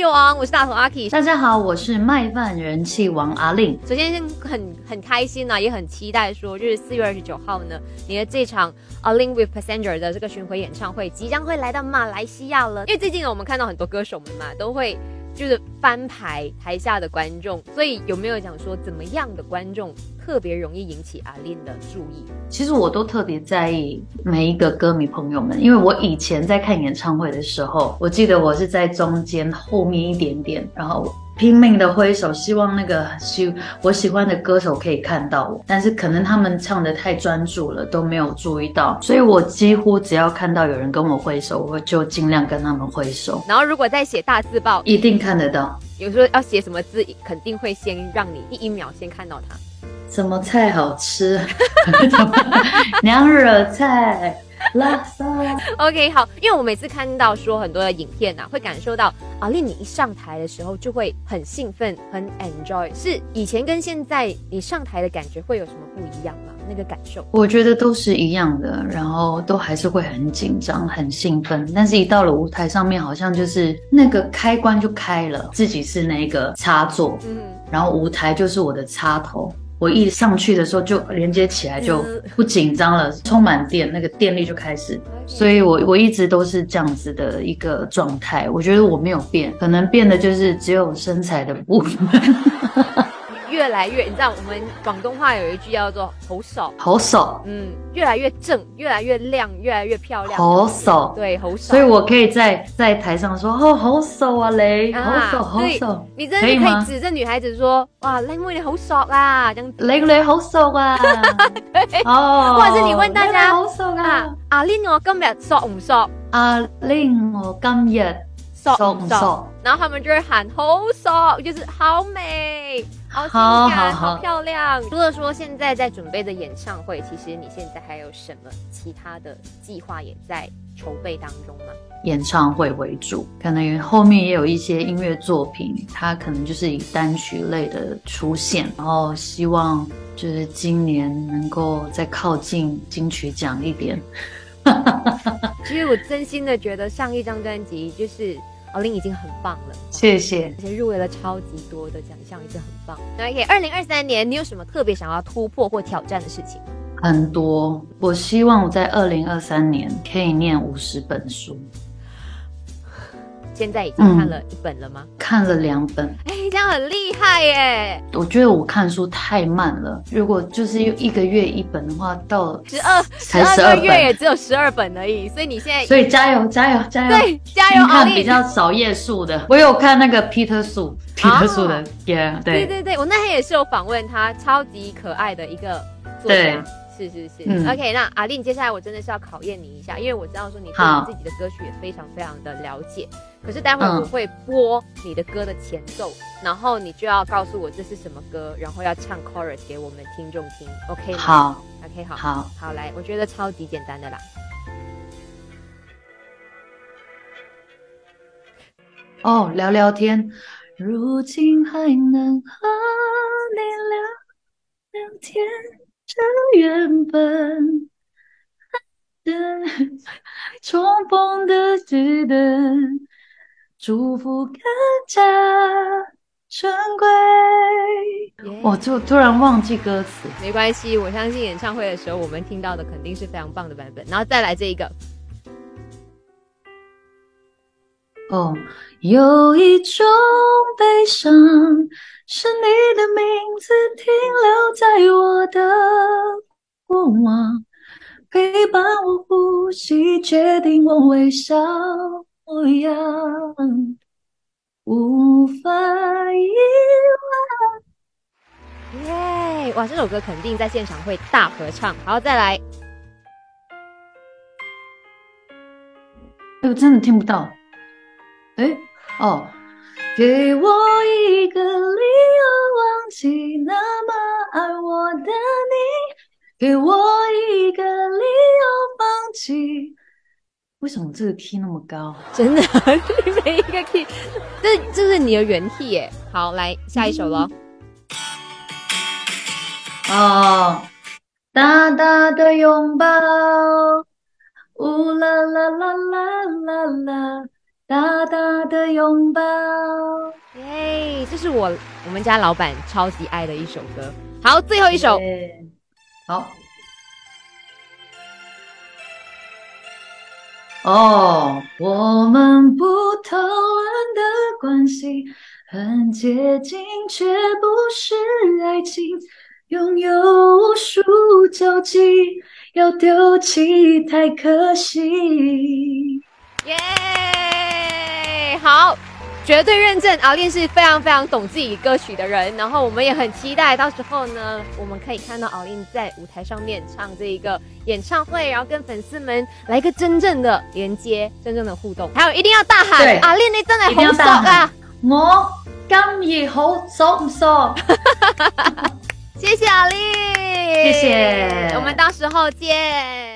气王，我是大头阿 K。大家好，我是卖饭人气王阿令。首先很很开心呢，也很期待说，就是四月二十九号呢，你的这场 Alin with passenger 的这个巡回演唱会即将会来到马来西亚了。因为最近呢，我们看到很多歌手们嘛，都会。就是翻牌台下的观众，所以有没有讲说怎么样的观众特别容易引起阿令的注意？其实我都特别在意每一个歌迷朋友们，因为我以前在看演唱会的时候，我记得我是在中间后面一点点，然后。拼命的挥手，希望那个喜我喜欢的歌手可以看到我，但是可能他们唱的太专注了，都没有注意到，所以我几乎只要看到有人跟我挥手，我就尽量跟他们挥手。然后如果在写大字报，一定看得到。有时候要写什么字，肯定会先让你第一秒先看到它。什么菜好吃？娘惹菜。OK，好，因为我每次看到说很多的影片呐，会感受到阿令你一上台的时候就会很兴奋，很 enjoy，是以前跟现在你上台的感觉会有什么不一样吗？那个感受？我觉得都是一样的，然后都还是会很紧张、很兴奋，但是一到了舞台上面，好像就是那个开关就开了，自己是那个插座，嗯，然后舞台就是我的插头。我一上去的时候就连接起来就不紧张了，充满电，那个电力就开始，所以我我一直都是这样子的一个状态。我觉得我没有变，可能变的就是只有身材的部分。越来越，你知道我们广东话有一句叫做“好手”，好手，嗯，越来越正，越来越亮，越来越漂亮。好手，对，好手。所以我可以在在台上说：“哦，好手啊，雷，好手，好手。”你真的可以指着女孩子说：“哇，靚妹你好索啊！”这样子，靚女好索啊。哦，或者是你问大家：“好索啊，阿 Lin 我今日索唔索？”阿 Lin 我今日索唔索？然后他们就会喊好索，就是好美。好性感，好漂亮。除了说现在在准备的演唱会，其实你现在还有什么其他的计划也在筹备当中吗？演唱会为主，可能后面也有一些音乐作品，它可能就是以单曲类的出现。然后希望就是今年能够再靠近金曲奖一点。其实我真心的觉得上一张专辑就是。奥林已经很棒了，谢谢，而且入围了超级多的奖项，已经很棒。那 OK，二零二三年你有什么特别想要突破或挑战的事情？很多，我希望我在二零二三年可以念五十本书。现在已经看了一本了吗？看了两本，哎，这样很厉害耶！我觉得我看书太慢了，如果就是一个月一本的话，到十二才十二月也只有十二本而已，所以你现在所以加油加油加油！对，加油！看比较少页数的，我有看那个 Peter 树，Peter 树的，Yeah，对对对，我那天也是有访问他，超级可爱的一个作家。是是是，OK，那阿令，接下来我真的是要考验你一下，因为我知道说你对你自己的歌曲也非常非常的了解。可是待会我会播你的歌的前奏，然后你就要告诉我这是什么歌，然后要唱 chorus 给我们听众听，OK 吗？好，OK，好，好，好，来，我觉得超级简单的啦。哦，聊聊天，如今还能和你聊聊天。这原本的重逢的剧本，祝福更加珍贵。我就突然忘记歌词，没关系，我相信演唱会的时候我们听到的肯定是非常棒的版本。然后再来这一个。哦，有一种悲伤。是你的名字停留在我的过往，陪伴我呼吸，决定我微笑模样，无法遗忘。耶！哇，这首歌肯定在现场会大合唱。好，再来。哎，我真的听不到。哎，哦。给我一个理由忘记那么爱我的你，给我一个理由放弃。为什么这个 key 那么高？真的，每一个 key，这这是你的原 key 耶。好，来下一首了。哦，大大的拥抱，呜啦啦啦啦啦啦。大大的拥抱。耶，这是我我们家老板超级爱的一首歌。好，最后一首。好。哦，我们不讨论的关系很接近，却不是爱情。拥有无数交集，要丢弃太可惜。耶，好，绝对认证阿练是非常非常懂自己歌曲的人。然后我们也很期待，到时候呢，我们可以看到阿练在舞台上面唱这一个演唱会，然后跟粉丝们来一个真正的连接，真正的互动。还有一定要大喊，阿练你真的好熟啊！我今日好爽唔爽？谢谢阿丽，谢谢，我们到时候见。